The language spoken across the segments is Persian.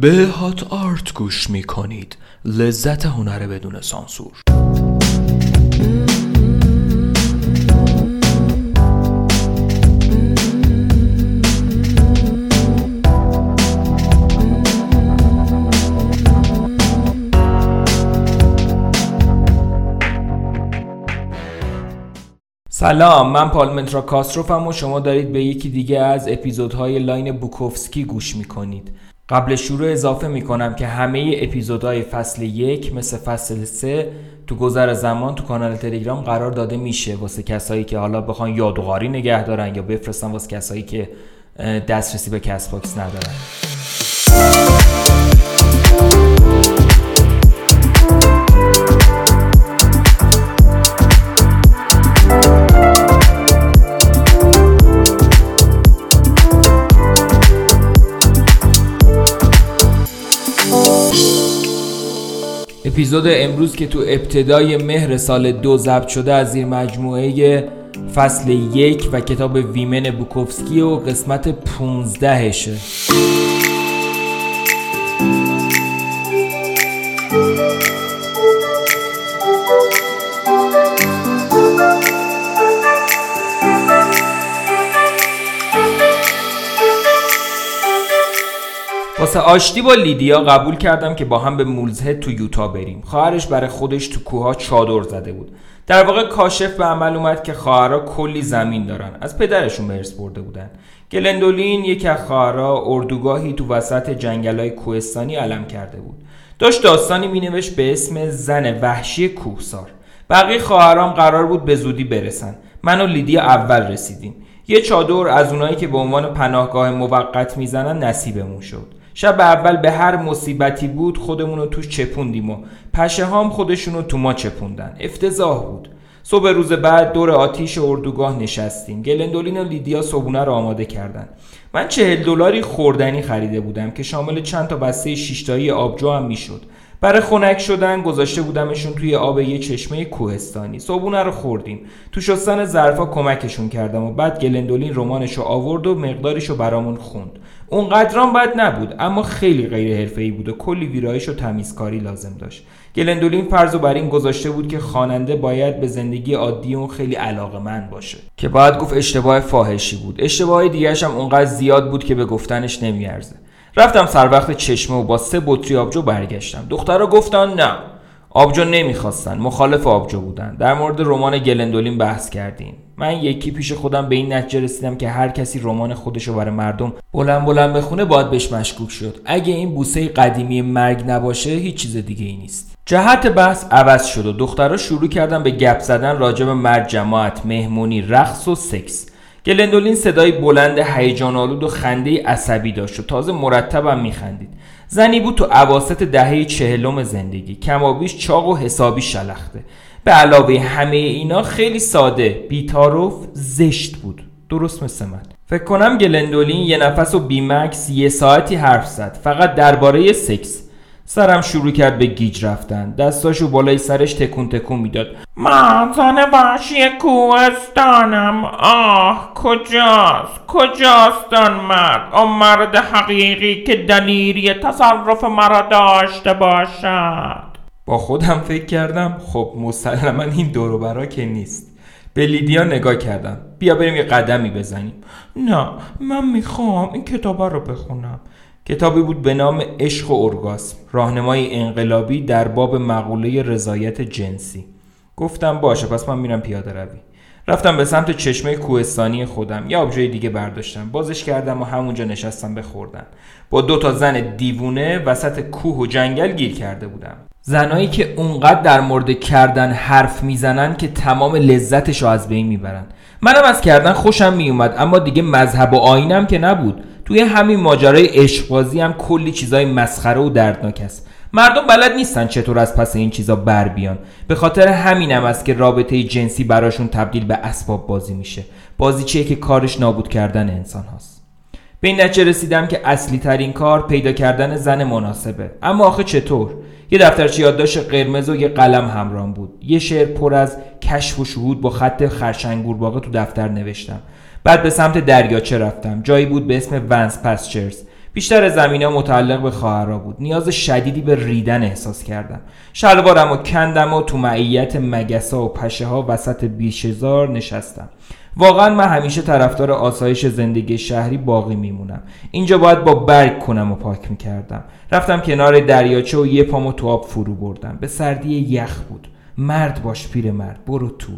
به Hot Art گوش می کنید لذت هنر بدون سانسور. سلام من پالمنترا کاستروفم و شما دارید به یکی دیگه از اپیزودهای line بوکوفسکی گوش می‌کنید. قبل شروع اضافه می‌کنم که همه اپیزودهای فصل یک مثل فصل سه تو گذر زمان تو کانال تلگرام قرار داده میشه واسه کسایی که حالا بخوان یادگاری نگه دارن یا بفرستن واسه کسایی که دسترسی به Castbox ندارن. اپیزود امروز که تو ابتدای مهر سال دو ضبط شده از زیر مجموعه فصل یک و کتاب ویمن بوکوفسکی و قسمت 15 شه واسه آشتی با لیدیا قبول کردم که با هم به مولزهد تو یوتا بریم. خواهرش برای خودش تو کوها چادر زده بود. در واقع کاشف به عمل اومد که خواهرها کلی زمین دارن. از پدرشون ارث برده بودن. گلندولین یکی از خواهرها اردوگاهی تو وسط جنگلای کوهستانی علم کرده بود. داشت داستانی مینوشت به اسم زن وحشی کوهسار. بقیه خواهرام قرار بود به زودی برسن. من و لیدیا اول رسیدیم. یه چادر از اونایی که به عنوان پناهگاه موقت می‌زنن نصیبمون شد. شب اول به هر مصیبتی بود خودمون رو توش چپوندیم و پشه هام خودشون رو تو ما چپوندن. افتضاح بود. صبح روز بعد دور آتیش اردوگاه نشستیم. گلندولین و لیدیا صبونه رو آماده کردن. من چهل دلاری خوردنی خریده بودم که شامل چند تا بسته شیشتایی آبجو هم می‌شد. برای خنک شدن گذاشته بودمشون توی آب یه چشمه کوهستانی. صبونه رو خوردیم. تو شستن ظرفا کمکشون کردم و بعد گلندولین رمانش رو آورد و مقدارش رو برامون خوند. اونقدرام بد نبود اما خیلی غیر حرفه‌ای بود و کلی ویرایش و تمیزکاری لازم داشت. گلندولین فرض بر این گذاشته بود که خواننده باید به زندگی عادی اون خیلی علاقمند باشه. که باید گفت اشتباه فاحشی بود. اشتباه دیگرش هم اونقدر زیاد بود که به گفتنش نمیارزه. رفتم سر وقت چشمه و با سه بطری آبجو برگشتم. دخترها گفتن نه. آبجو نمی‌خواستن مخالف آبجو بودن. در مورد رمان گلندولین بحث کردیم. من یکی پیش خودم به این نتیجه رسیدم که هر کسی رمان خودش رو برای مردم بلند بلند بخونه باید بهش مشکوک شد. اگه این بوسه قدیمی مرگ نباشه هیچ چیز دیگه ای نیست. جهت بحث عوض شد و دخترها شروع کردن به گپ زدن راجع به مرد جماعت مهمونی رقص و سکس. گلندولین صدای بلند هیجان آلود و خنده عصبی داشت و تازه مرتبم میخندید. زنی بود تو عواست دهه چهلم زندگی. کمابیش چاق و حسابی شلخته. به علاوه همه اینا خیلی ساده بیتاروف زشت بود. درست مثل من. فکر کنم گلندولین یه نفس و بیمکس یه ساعتی حرف زد. فقط درباره سکس. سرم شروع کرد به گیج رفتن. دستاشو بالای سرش تکون تکون می‌داد. من زن وحشی کوهستانم. آه کجاست؟ کجاست آن مرد؟ آن مرد حقیقی که دلیری تصرف مرا داشته باشد. با خودم فکر کردم خب مسلما این دورو برا که نیست. به لیدیا نگاه کردم. بیا بریم یه قدمی بزنیم. نه من می‌خوام این کتابا رو بخونم. کتابی بود به نام عشق و ارگاسم راهنمای انقلابی در باب مقوله رضایت جنسی. گفتم باشه پس من میرم پیاده روی. رفتم به سمت چشمه کوهستانی خودم. یه آبجوی دیگه برداشتم. بازش کردم و همونجا نشستم بخوردم با دو تا زن دیوونه وسط کوه و جنگل گیر کرده بودم. زنایی که اونقدر در مورد کردن حرف می‌زنن که تمام لذتش رو از بین می‌برن. منم از کردن خوشم میومد اما دیگه مذهب و آینم که نبود. توی همین ماجرای عشقبازی هم کلی چیزای مسخره و دردناک است مردم بلد نیستن چطور از پس این چیزا بر بیان. به خاطر همینم است که رابطه جنسی براشون تبدیل به اسباب بازی میشه. بازی چیه که کارش نابود کردن انسان هاست. به این نتیجه رسیدم که اصلی ترین کار پیدا کردن زن مناسبه. اما آخه چطور؟ یه دفترچه یادداشت قرمز و یه قلم همراه بود. یه شعر پر از کشف و شهود با خط خرشنگور باقی تو دفتر نوشتم. بعد به سمت دریاچه رفتم. جایی بود به اسم ونس پسچرز بیشتر زمین ها متعلق به خواهرها بود. نیاز شدیدی به ریدن احساس کردم. شلوارم و کندم و تو معیت مگسا و پشه ها وسط بیشزار نشستم. واقعا من همیشه طرفدار آسایش زندگی شهری باقی میمونم. اینجا باید با برگ کنم و پاک می‌کردم. رفتم کنار دریاچه و یه پامو تو آب فرو بردم. به سردی یخ بود. مرد باش پیر مرد. برو تو.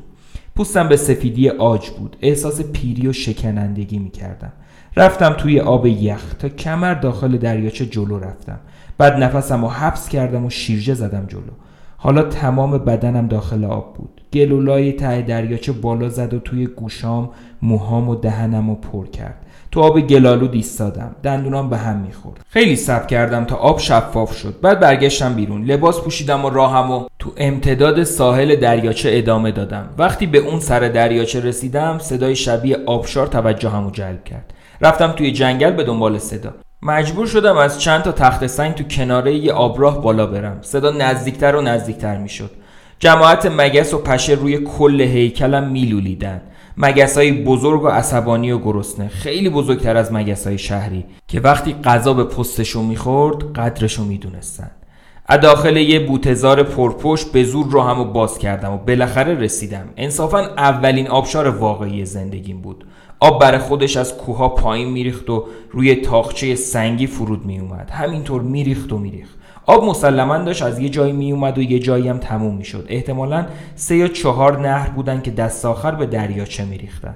پوستم به سفیدی آج بود. احساس پیری و شکنندگی می‌کردم. رفتم توی آب یخ تا کمر داخل دریاچه جلو رفتم. بعد نفسم رو حبس کردم و شیرجه زدم جلو. حالا تمام بدنم داخل آب بود. گلولای ته دریاچه بالا زد و توی گوشام موهام و دهنم رو پر کرد. تو آب گلالود ایستادم. دندونام به هم می‌خورد. خیلی سب کردم تا آب شفاف شد. بعد برگشتم بیرون. لباس پوشیدم و راهم و تو امتداد ساحل دریاچه ادامه دادم. وقتی به اون سر دریاچه رسیدم صدای شبیه آبشار توجهمو جلب کرد. رفتم توی جنگل به دنبال صدا. مجبور شدم از چند تا تخت سنگ تو کناره یه آبراه بالا برم. صدا نزدیکتر و نزدیکتر می‌شد. جماعت مگس و پشه روی کل هیکلم میلولیدن. مگس های بزرگ و عصبانی و گرسنه. خیلی بزرگتر از مگس های شهری که وقتی غذا به پستشو می‌خورد قدرشو می‌دونستن. داخل یه بوتزار پرپشت به زور رو همو باز کردم و بالاخره رسیدم. انصافا اولین آبشار واقعی زندگیم بود. آب برای خودش از کوها پایین میریخت و روی تاخچه سنگی فرود میومد همینطور میریخت و میریخت. آب مسلما داشت از یه جایی میومد و یه جایی هم تموم می‌شد. احتمالا سه یا چهار نهر بودن که دست آخر به دریاچه میریختن.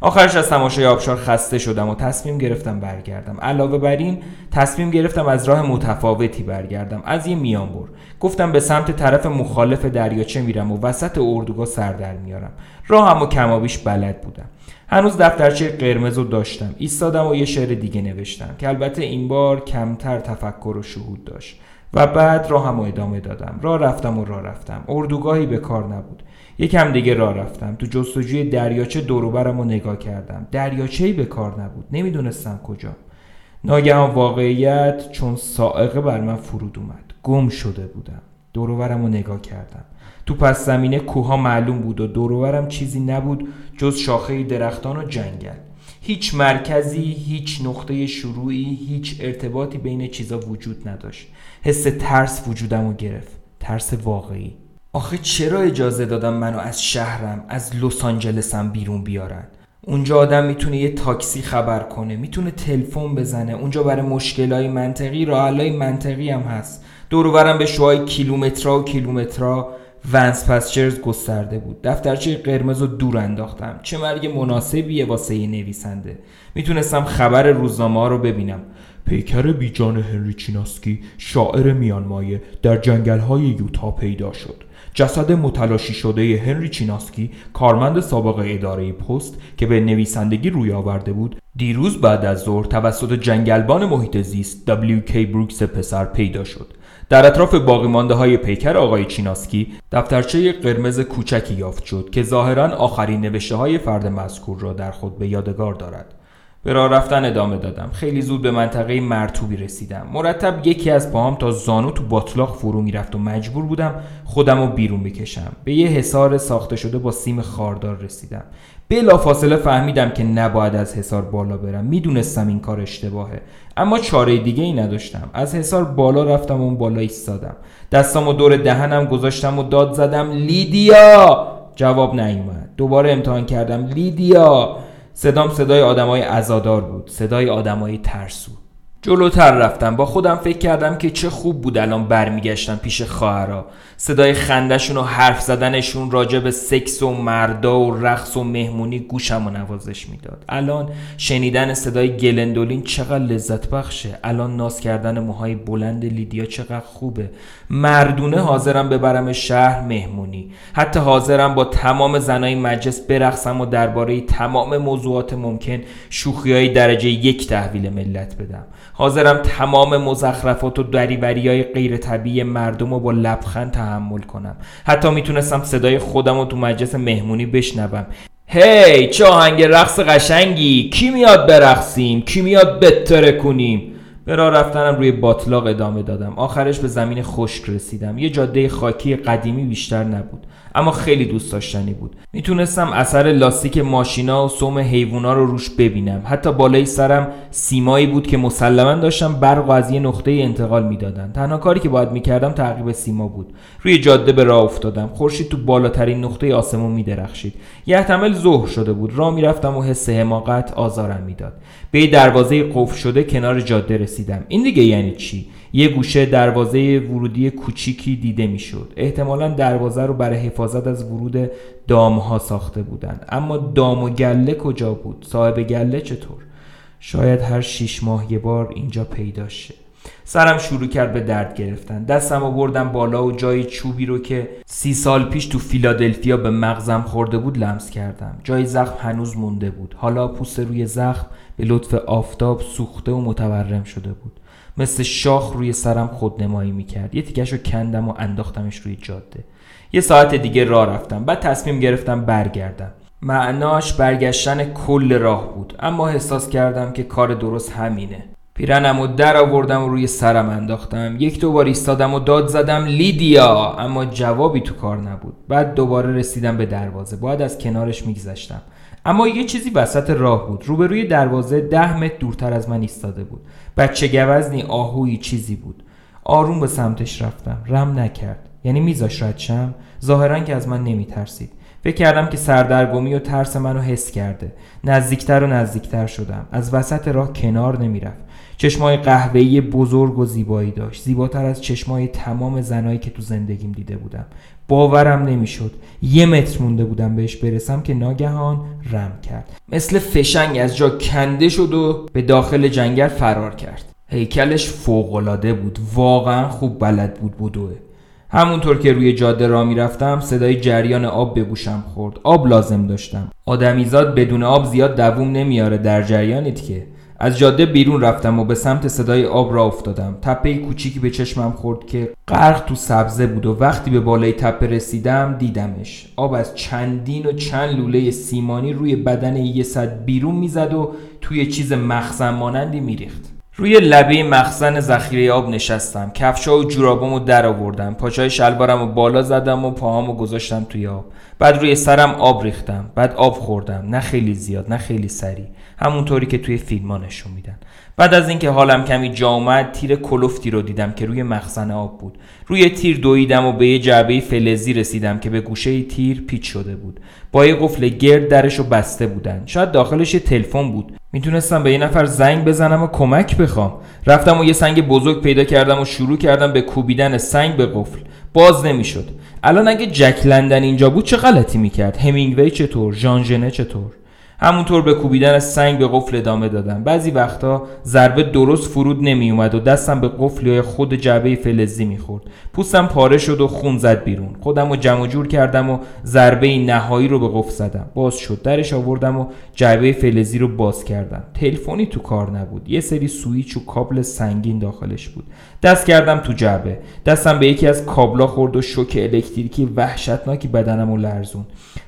آخرش از تماشای آبشار خسته شدم و تصمیم گرفتم برگردم. علاوه بر این تصمیم گرفتم از راه متفاوتی برگردم. از یه میانبر گفتم به سمت طرف مخالف دریاچه میرم و وسط اردوگاه سر در میارم. راهم و کمابیش بلد بودم. هنوز دفترچه قرمز رو داشتم. ایستادم و یه شعر دیگه نوشتم که البته این بار کمتر تفکر و شهود داشت. و بعد راهم و ادامه دادم. راه رفتم و راه رفتم. اردوگاهی به کار نبود. یکم دیگه راه رفتم. تو جستجوی دریاچه دوروبرم رو نگاه کردم. دریاچه‌ای به کار نبود. نمی‌دونستم کجا. ناگهان واقعیت چون سائقه بر من فرود اومد. گم شده بودم. دوروبرم رو نگاه کردم. تو پس زمینه کوها معلوم بود و دوروبرم چیزی نبود جز شاخه درختان و جنگل. هیچ مرکزی، هیچ نقطه شروعی، هیچ ارتباطی بین چیزا وجود نداشت. حس ترس وجودم رو گرفت. ترس واقعی. آخه چرا اجازه دادم منو از شهرم از لس آنجلسم بیرون بیارن؟ اونجا آدم می‌تونه یه تاکسی خبر کنه می‌تونه تلفن بزنه. اونجا برای مشکلای منطقی راهلای منطقی هم هست. دورورم به شوهای کیلومترا و کیلومترا ونس پسچرز گسترده بود. دفترچه قرمز رو دور انداختم. چه مرگ مناسبیه واسه یه نویسنده. می‌تونستم خبر روزنامه ها رو ببینم. پیکر بیجان هنری چیناسکی شاعر میانمایه در جنگل های یوتا پیدا شد. جسد متلاشی شده هنری چیناسکی کارمند سابق اداره پست که به نویسندگی روی آورده بود دیروز بعد از ظهر توسط جنگلبان محیط زیست WK بروکس پسر پیدا شد. در اطراف باقی مانده های پیکر آقای چیناسکی دفترچه قرمز کوچکی یافت شد که ظاهرا آخرین نوشته های فرد مذکور را در خود به یادگار دارد. به راه رفتن ادامه دادم. خیلی زود به منطقه مرتوبی رسیدم. مرتب یکی از پاهام تا زانو تو باطلاق فرو می‌رفت و مجبور بودم خودم رو بیرون بکشم. به یه حصار ساخته شده با سیم خاردار رسیدم. بلا فاصله فهمیدم که نباید از حصار بالا برم. می‌دونستم این کار اشتباهه. اما چاره دیگه ای نداشتم. از حصار بالا رفتم و اون بالا ایستادم. دستامو دور دهنم گذاشتم و داد زدم لیدیا! جواب نیومد. دوباره امتحان کردم لیدیا! صدام صدای آدمای عزادار بود. صدای آدمای ترسو. جلوتر رفتم. با خودم فکر کردم که چه خوب بود الان برمیگشتم پیش خواهرا. صدای خندشون و حرف زدنشون راجع به سکس و مردا و رقص و مهمونی گوشم و نوازش می‌داد. الان شنیدن صدای گلندولین چقدر لذت بخشه. الان ناز کردن موهای بلند لیدیا چقدر خوبه. مردونه حاضرم ببرم شهر مهمونی. حتی حاضرم با تمام زنای مجلس برقصم و درباره تمام موضوعات ممکن شوخی های درجه یک تحویل ملت بدم. حاضرم تمام مزخرفات و دریوری های غیر طبیعی مردم رو با لبخند تحمل کنم. حتی می‌تونستم صدای خودم رو تو مجلس مهمونی بشنوم. هی hey, چه آهنگ رقص قشنگی. کی میاد برقصیم؟ کی میاد بتره کنیم؟ به راه رفتنم روی باطلاق ادامه دادم. آخرش به زمین خشک رسیدم. یه جاده خاکی قدیمی بیشتر نبود. اما خیلی دوست داشتنی بود. می‌تونستم اثر لاستیک ماشینا و سوم حیوونا رو روش ببینم. حتی بالای سرم سیمایی بود که مسلما داشتم برق و از یه نقطه انتقال می‌دادن. تنها کاری که باید می‌کردم تعقیب سیما بود. روی جاده به راه افتادم. خورشید تو بالاترین نقطه آسمون میدرخشید. یه احتمال ظهر شده بود. راه می‌رفتم و حس حماقت آزارم می‌داد. به دروازه قفل شده کنار جاده رسیدم. این دیگه یعنی چی؟ یه گوشه دروازه ورودی کوچیکی دیده می‌شد. احتمالا دروازه رو برای حفاظت از ورود دامها ساخته بودند. اما دام و گله کجا بود؟ صاحب گله چطور؟ شاید هر شیش ماه یه بار اینجا پیدا شه. سرم شروع کرد به درد گرفتن. دستم بردم بالا و جای چوبی رو که سی سال پیش تو فیلادلفیا به مغزم خورده بود لمس کردم. جای زخم هنوز مونده بود. حالا پوست روی زخم به لطف آفتاب سوخته و متورم شده بود. مثل شاخ روی سرم خودنمایی می‌کرد. یه تیکش رو کندم و انداختمش روی جاده. یه ساعت دیگه راه رفتم. بعد تصمیم گرفتم برگردم. معناش برگشتن کل راه بود. اما احساس کردم که کار درست همینه. پیرنم و در آوردم و روی سرم انداختم. یک دوبار ایستادم و داد زدم لیدیا! اما جوابی تو کار نبود. بعد دوباره رسیدم به دروازه. باید از کنارش میگذشتم. اما یه چیزی وسط راه بود. روبروی دروازه ده متر دورتر از من ایستاده بود. بچه گوزنی آهویی چیزی بود. آروم به سمتش رفتم. رم نکرد. یعنی میذاش ردشم ظاهرا که از من نمیترسید. فکر کردم که سردرگمی و ترس منو حس کرده. نزدیکتر و نزدیکتر شدم. از وسط راه کنار نمی‌رفت. چشمای قهوه‌ای بزرگ و زیبایی داشت. زیباتر از چشمای تمام زنایی که تو زندگیم دیده بودم. باورم نمی‌شد. یه متر مونده بودم بهش برسم که ناگهان رم کرد. مثل فشنگ از جا کنده شد و به داخل جنگل فرار کرد. هیکلش فوقالعاده بود. واقعا خوب بلد بود بدوه. همونطور که روی جاده را می‌رفتم صدای جریان آب به گوشم خورد. آب لازم داشتم. آدمیزاد بدون آب زیاد دووم نمیاره در جریانیت که. از جاده بیرون رفتم و به سمت صدای آب را افتادم. تپه کوچیکی به چشمم خورد که غرق تو سبزه بود و وقتی به بالای تپه رسیدم دیدمش. آب از چندین و چند لوله سیمانی روی بدن یه صد بیرون می‌زد و توی چیز مخزن مانندی میریخت. روی لبه مخزن ذخیره آب نشستم. کفشا و جورابامو در آوردم. پاچای شلوارم و بالا زدم و پاهامو گذاشتم توی آب. بعد روی سرم آب ریختم. بعد آب خوردم. نه خیلی زیاد نه خیلی سریع. همونطوری که توی فیلم ها نشون میدن. بعد از اینکه حالم کمی جا اومد تیر کلفتی رو دیدم که روی مخزن آب بود. روی تیر دویدم و به یه جعبه فلزی رسیدم که به گوشه تیر پیچ شده بود. با یه قفل گرد درش رو بسته بودن. شاید داخلش یه تلفن بود. می‌تونستم به یه نفر زنگ بزنم و کمک بخوام. رفتم و یه سنگ بزرگ پیدا کردم و شروع کردم به کوبیدن سنگ به قفل. باز نمی‌شد. الان اگه جک لندن اینجا بود چه غلطی می‌کرد؟ همینگوی چطور؟ ژان چطور؟ همونطور به کوبیدن سنگ به قفل ادامه دادم بعضی وقتا ضربه درست فرود نمی اومد و دستم به قفل خود جعبه فلزی می‌خورد. پوستم پاره شد و خون زد بیرون. خودم رو جمع جور کردم و ضربه نهایی رو به قفل زدم. باز شد. درش آوردم و جعبه فلزی رو باز کردم. تلفنی تو کار نبود. یه سری سویچ و کابل سنگین داخلش بود. دست کردم تو جعبه. دستم به یکی از کابلا خورد و شوک الکتریکی وحشتناکی بدنم و لرزون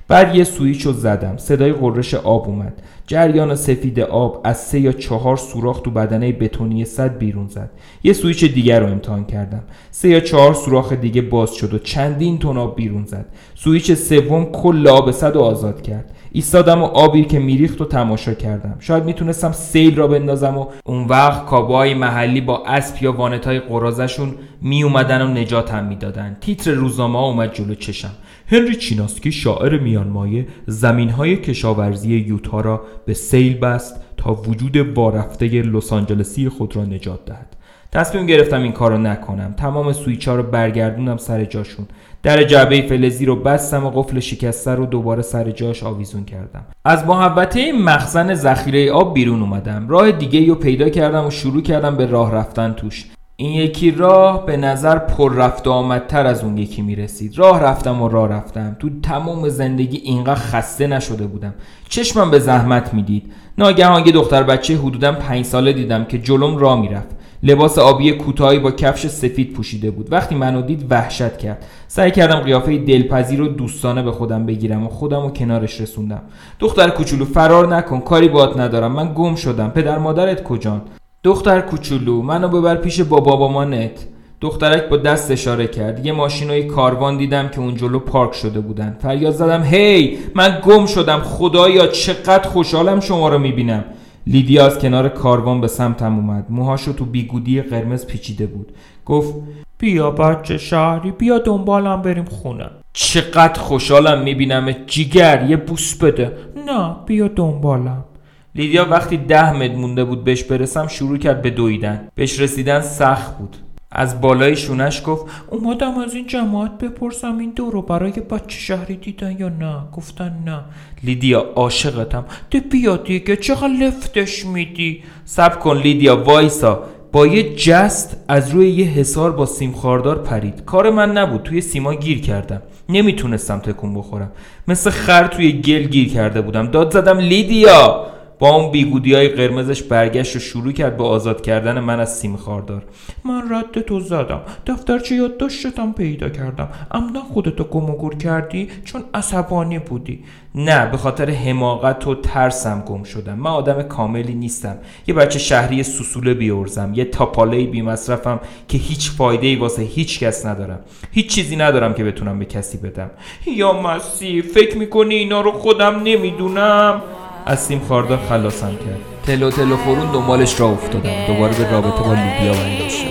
بعد یه سویچ رو زدم. صدای قررش آب اومد. جریان سفید آب از سه یا چهار سوراخ تو بدنه بتونی صد بیرون زد. یه سویچ دیگر رو امتحان کردم. سه یا چهار سوراخ دیگه باز شد و چندین تن آب بیرون زد. سویچ سوم کل آب سد و آزاد کرد. ایستادم و آبی که میریخت و تماشا کردم. شاید می‌تونستم سیل را بندازم و اون وقت کابویای محلی با اسب یا وانتای قراضشون میومدن و نجاتم می‌دادن. تیتر روزنامه اومد جلو چشم. هنری چیناسکی شاعر میانمایه زمینهای کشاورزی یوتا را به سیل بست تا وجود وارفته لس آنجلسی خود را نجات دهد. تصمیم گرفتم این کار را نکنم. تمام سویچ ها رو برگردوندم سر جاشون. در جعبه فلزی رو بستم و قفل شکسته رو دوباره سر جاش آویزون کردم. از محبته مخزن ذخیره آب بیرون اومدم. راه دیگه رو پیدا کردم و شروع کردم به راه رفتن توش. این یکی راه به نظر پر رفت آمدتر از اون یکی می رسید راه رفتم و راه رفتم. تو تمام زندگی اینقدر خسته نشده بودم. چشمم به زحمت می‌دید. ناگهان یه دختر بچه حدودا پنج ساله دیدم که جلوم راه می‌رفت. لباس آبی کوتاهی با کفش سفید پوشیده بود. وقتی منو دید وحشت کرد. سعی کردم قیافه دلپذیر و دوستانه به خودم بگیرم و خودم و کنارش رسوندم. دختر کوچولو فرار نکن. کاری باهات ندارم. من گم شدم. پدر مادرت کجان؟ دختر کوچولو منو ببر پیش بابا مامانت دخترک با دست اشاره کرد. یه ماشینای کاروان دیدم که اون جلو پارک شده بودن. فریاد زدم هی من گم شدم. خدایا چقدر خوشحالم شما رو می‌بینم. لیدیا از کنار کاروان به سمتم اومد. موهاشو تو بیگودی قرمز پیچیده بود. گفت بیا بچه شهری بیا دنبالم بریم خونه. چقدر خوشحالم می‌بینم جیگر یه بوس بده. نه بیا دنبالم. لیدیا وقتی ده متر مونده بود بهش برسم شروع کرد به دویدن. بهش رسیدن سخت بود. از بالای شونش گفت اومدم از این جماعت بپرسم این دورو برای بچه شهری دیدن یا نه؟ گفتن نه. لیدیا عاشقتم. ده بیا دیگه چقدر لفتش میدی؟ صبر کن لیدیا وایسا. با یه جست از روی یه حسار با سیم خاردار پرید. کار من نبود توی سیما گیر کردم. نمی‌تونستم تکون بخورم. مثل خر توی گل گیر کرده بودم. داد زدم لیدیا! با اون بیگودی های قرمزش برگشت و شروع کرد به آزاد کردن من از سیم خاردار. من رد تو زدم. دفترچه یادداشتم پیدا کردم. عمدا خودتو گم و گور کردی چون عصبانی بودی. نه به خاطر حماقت و ترسم گم شدم. من آدم کاملی نیستم. یه بچه شهری سوسوله بیورزم. یه تاپاله بی مصرفم که هیچ فایده ای واسه هیچ کس ندارم. هیچ چیزی ندارم که بتونم به کسی بدم. یا مسیح فکر می‌کنی اینا رو خودم نمی‌دونم؟ از سیم خاردار خلاصم کرد. تلو تلو خورون دنبالش را افتادم. دوباره به رابطه با لیدیا برداشت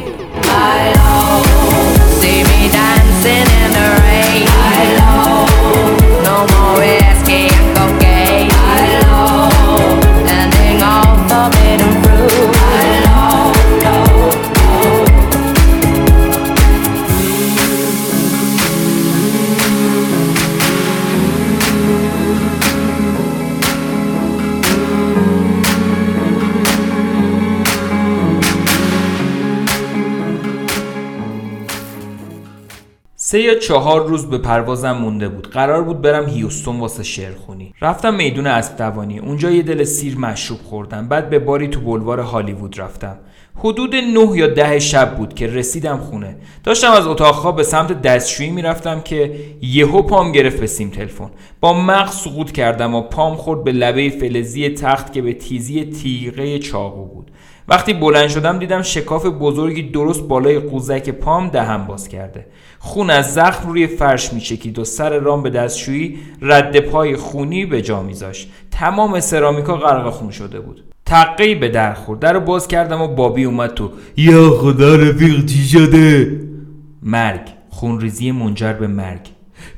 سه یا چهار روز به پروازم مونده بود. قرار بود برم هیوستون واسه شعرخونی. رفتم میدون اسب دوانی اونجا یه دل سیر مشروب خوردم. بعد به باری تو بلوار هالیوود رفتم. حدود نه یا ده شب بود که رسیدم خونه. داشتم از اتاق خواب به سمت دستشویی می‌رفتم که یهو پام گرفت به سیم تلفن. با مغز سقوط کردم و پام خورد به لبه فلزی تخت که به تیزی تیغه چاقو بود. وقتی بلند شدم دیدم شکاف بزرگی درست بالای قوزک پام دهم باز کرده. خون از زخم روی فرش میچکید و سر رام به دستشویی رد پای خونی به جا میذاشت. تمام سرامیکا غرق خون شده بود. تقی به در خورد. در رو باز کردم و بابی اومد تو. یا خدا رفیق چی شده؟ مرگ. خونریزی منجر به مرگ.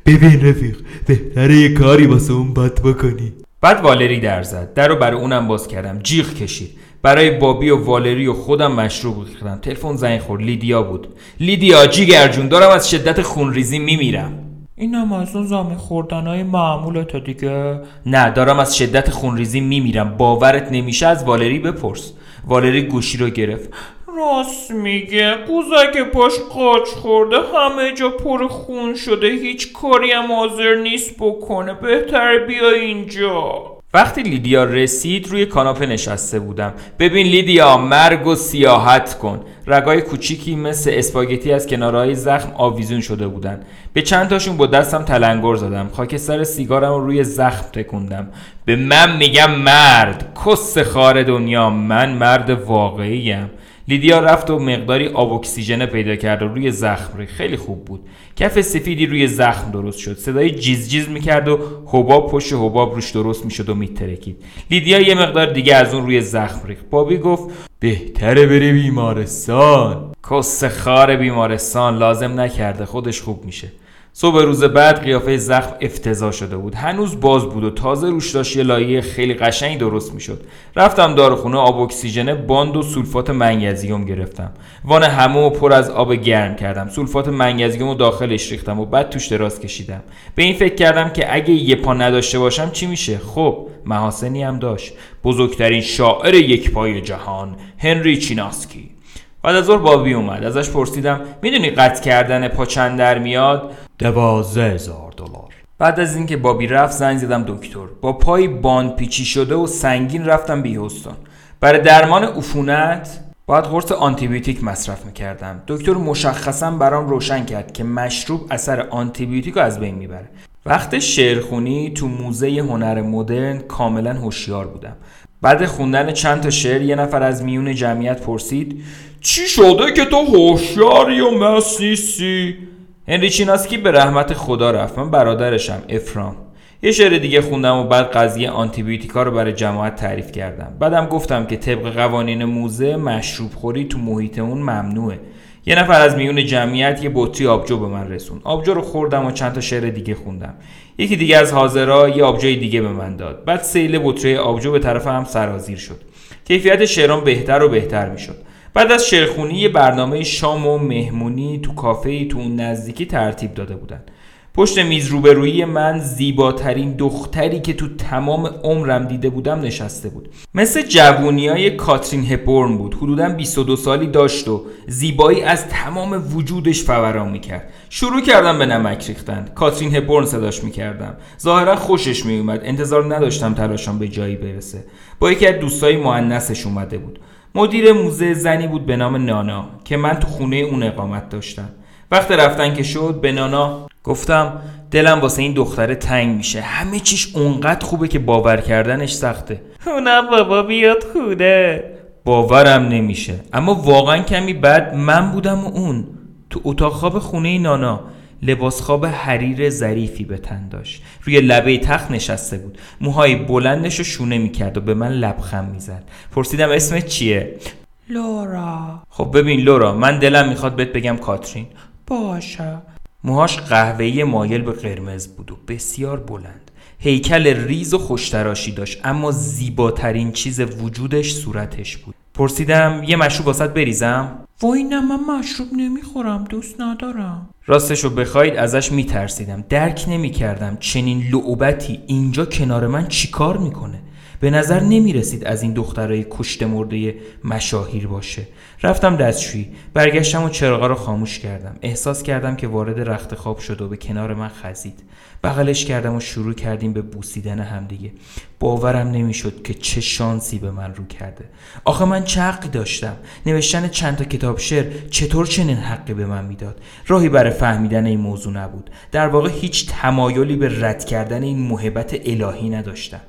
ببین رفیق بهتره یه کاری واسه اون بد بکنی. بعد والری در زد. در رو برای اونم باز کردم. جیغ کشید. برای بابی و والری و خودم مشروب ریختم تلفن زنگ خورد. لیدیا بود. لیدیا جیگر جون دارم از شدت خونریزی میمیرم. اینم از اون زخم خوردنهای معمولت دیگه. نه دارم از شدت خونریزی میمیرم. باورت نمیشه از والری بپرس. والری گوشی رو گرفت. راست میگه. قوزک پاش قاچ خورده همه جا پر خون شده. هیچ کاری هم حاضر نیست بکنه. بهتر بیا اینجا. وقتی لیدیا رسید روی کاناپه نشسته بودم. ببین لیدیا مرگ و سیاحت کن. رگای کوچیکی مثل اسپاگتی از کنارهای زخم آویزون شده بودن. به چند تاشون با دستم تلنگر زدم. خاکستر سیگارم رو روی زخم تکوندم. به من میگن مرد. کس خار دنیا. من مرد واقعیم. لیدیا رفت و مقداری آب اکسیژن پیدا کرد و روی زخم ریخت خیلی خوب بود. کف سفیدی روی زخم درست شد. صدای جیز جیز می‌کرد و حباب پشت حباب روش درست می‌شد و میترکید. لیدیا یه مقدار دیگه از اون روی زخم ریخت. بابی گفت بهتره بره بیمارستان. کس خار بیمارستان لازم نکرده. خودش خوب میشه. صبح روز بعد قیافه زخم افتضاح شده بود. هنوز باز بود و تازه روش داشت یه لایه خیلی قشنگی درست می‌شد. رفتم داروخونه آب اکسیژن باند و سولفات منگزیوم گرفتم. وان حمومو پر از آب گرم کردم. سولفات منگزیوم رو داخلش ریختم و بعد توش دراز کشیدم. به این فکر کردم که اگه یه پا نداشته باشم چی میشه؟ خب محاسنی هم داشت. بزرگترین شاعر یک پای جهان هنری چیناسکی. بعد از ظهر بابی اومد. ازش پرسیدم می‌دونی قطع کردن پا چند در میاد؟ دوازده هزار دلار. بعد از اینکه بابی رفت زنگ زدم دکتر. با پای باند پیچی شده و سنگین رفتم بیمارستان برای درمان عفونت باید قرص آنتیبیوتیک مصرف می‌کردم. دکتر مشخصا برام روشن کرد که مشروب اثر آنتیبیوتیک رو از بین می‌بره. وقت شعرخونی تو موزه هنر مدرن کاملا هوشیار بودم. بعد خوندن چند تا شعر یه نفر از میون جمعیت پرسید چی شده که تو هوشیاری و مس نیستی هنری چیناسکی به رحمت خدا رفت. من برادرشم افرام. یه شعر دیگه خوندم و بعد قضیه آنتیبیوتیکا رو برای جماعت تعریف کردم. بعدم گفتم که طبق قوانین موزه مشروب خوری تو محیط اون ممنوعه. یه نفر از میون جمعیت یه بطری آبجو به من رسون آبجو رو خوردم و چند تا شعر دیگه خوندم. یکی دیگه از حاضرا یه آبجوی دیگه به من داد. بعد سیل بطری آبجو به طرف هم سرازیر شد. کیفیت شعرام بهتر و بهتر می‌شد. بعد از شعرخونی یه برنامه شام و مهمونی تو کافه تو اون نزدیکی ترتیب داده بودن. پشت میز روبرویی من زیباترین دختری که تو تمام عمرم دیده بودم نشسته بود. مثل های کاترین هپورن بود. حدودا 22 سالی داشت و زیبایی از تمام وجودش فوران می‌کرد. شروع کردم به نمک ریختن. کاترین هپورن صداش می‌کردم. ظاهرا خوشش میومد انتظار نداشتم تلاشم به جایی برسه. با یکی از دوستای معنسش اومده بود. مدیر موزه زنی بود به نام نانا که من تو خونه اون اقامت داشتم. وقت رفتن که شد به نانا گفتم دلم واسه این دختره تنگ میشه. همه چیش اونقدر خوبه که باور کردنش سخته. نه بابا بیاد خوده باورم نمیشه. اما واقعا کمی بعد من بودم و اون. تو اتاق خواب خونه نانا. لباس خواب حریر ظریفی به تن داشت. روی لبه تخت نشسته بود. موهای بلندش رو شونه می‌کرد و به من لبخند می‌زد. پرسیدم اسمت چیه؟ لورا. خب ببین لورا من دلم می‌خواد بهت بگم کاترین. باشه. موهاش قهوه‌ای مایل به قرمز بود و بسیار بلند. هیکل ریز و خوشتراشی داشت اما زیباترین چیز وجودش صورتش بود. پرسیدم یه مشروب واسط بریزم؟ وای نه من مشروب نمی‌خورم دوست ندارم. راستشو بخواید ازش میترسیدم درک نمی‌کردم چنین لعوبتی اینجا کنار من چیکار می‌کنه. به نظر نمی رسید از این دخترای کشت مرده مشاهیر باشه. رفتم دستشویی برگشتم و چراغا رو خاموش کردم. احساس کردم که وارد رخت خواب شد و به کنار من خزید. بغلش کردم و شروع کردیم به بوسیدن همدیگه باورم نمی‌شد که چه شانسی به من رو کرده. آخه من چه حقی داشتم؟ نوشتن چند تا کتاب شعر چطور چنین حقی به من می‌داد؟ راهی برای فهمیدن این موضوع نبود. در واقع هیچ تمایلی به رد کردن این محبت الهی نداشتم.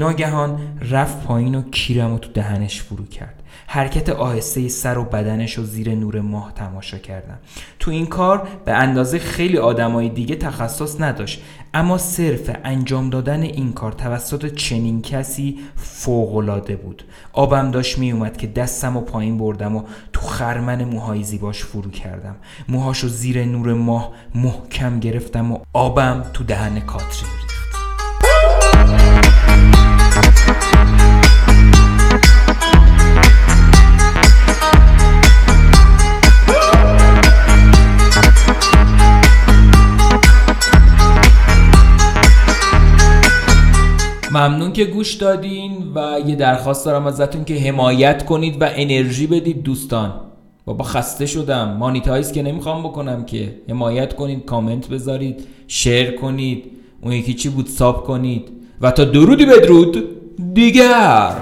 ناگهان رفت پایین و کیرم و تو دهنش فرو کرد. حرکت آهسته سر و بدنش رو زیر نور ماه تماشا کردم. تو این کار به اندازه خیلی آدمای دیگه تخصص نداشت اما صرف انجام دادن این کار توسط چنین کسی فوقالعاده بود. آبم داشت می اومد که دستم و پایین بردم و تو خرمن موهای زیباش فرو کردم. موهاشو زیر نور ماه محکم گرفتم و آبم تو دهن کاترین. ممنون که گوش دادین و یه درخواست دارم ازتون که حمایت کنید و انرژی بدید دوستان. بابا خسته شدم. مانیتایز که نمی‌خوام بکنم که. حمایت کنید کامنت بذارید شیر کنید اون یکی چی بود ساب کنید. و تا درودی بدرود دیگر.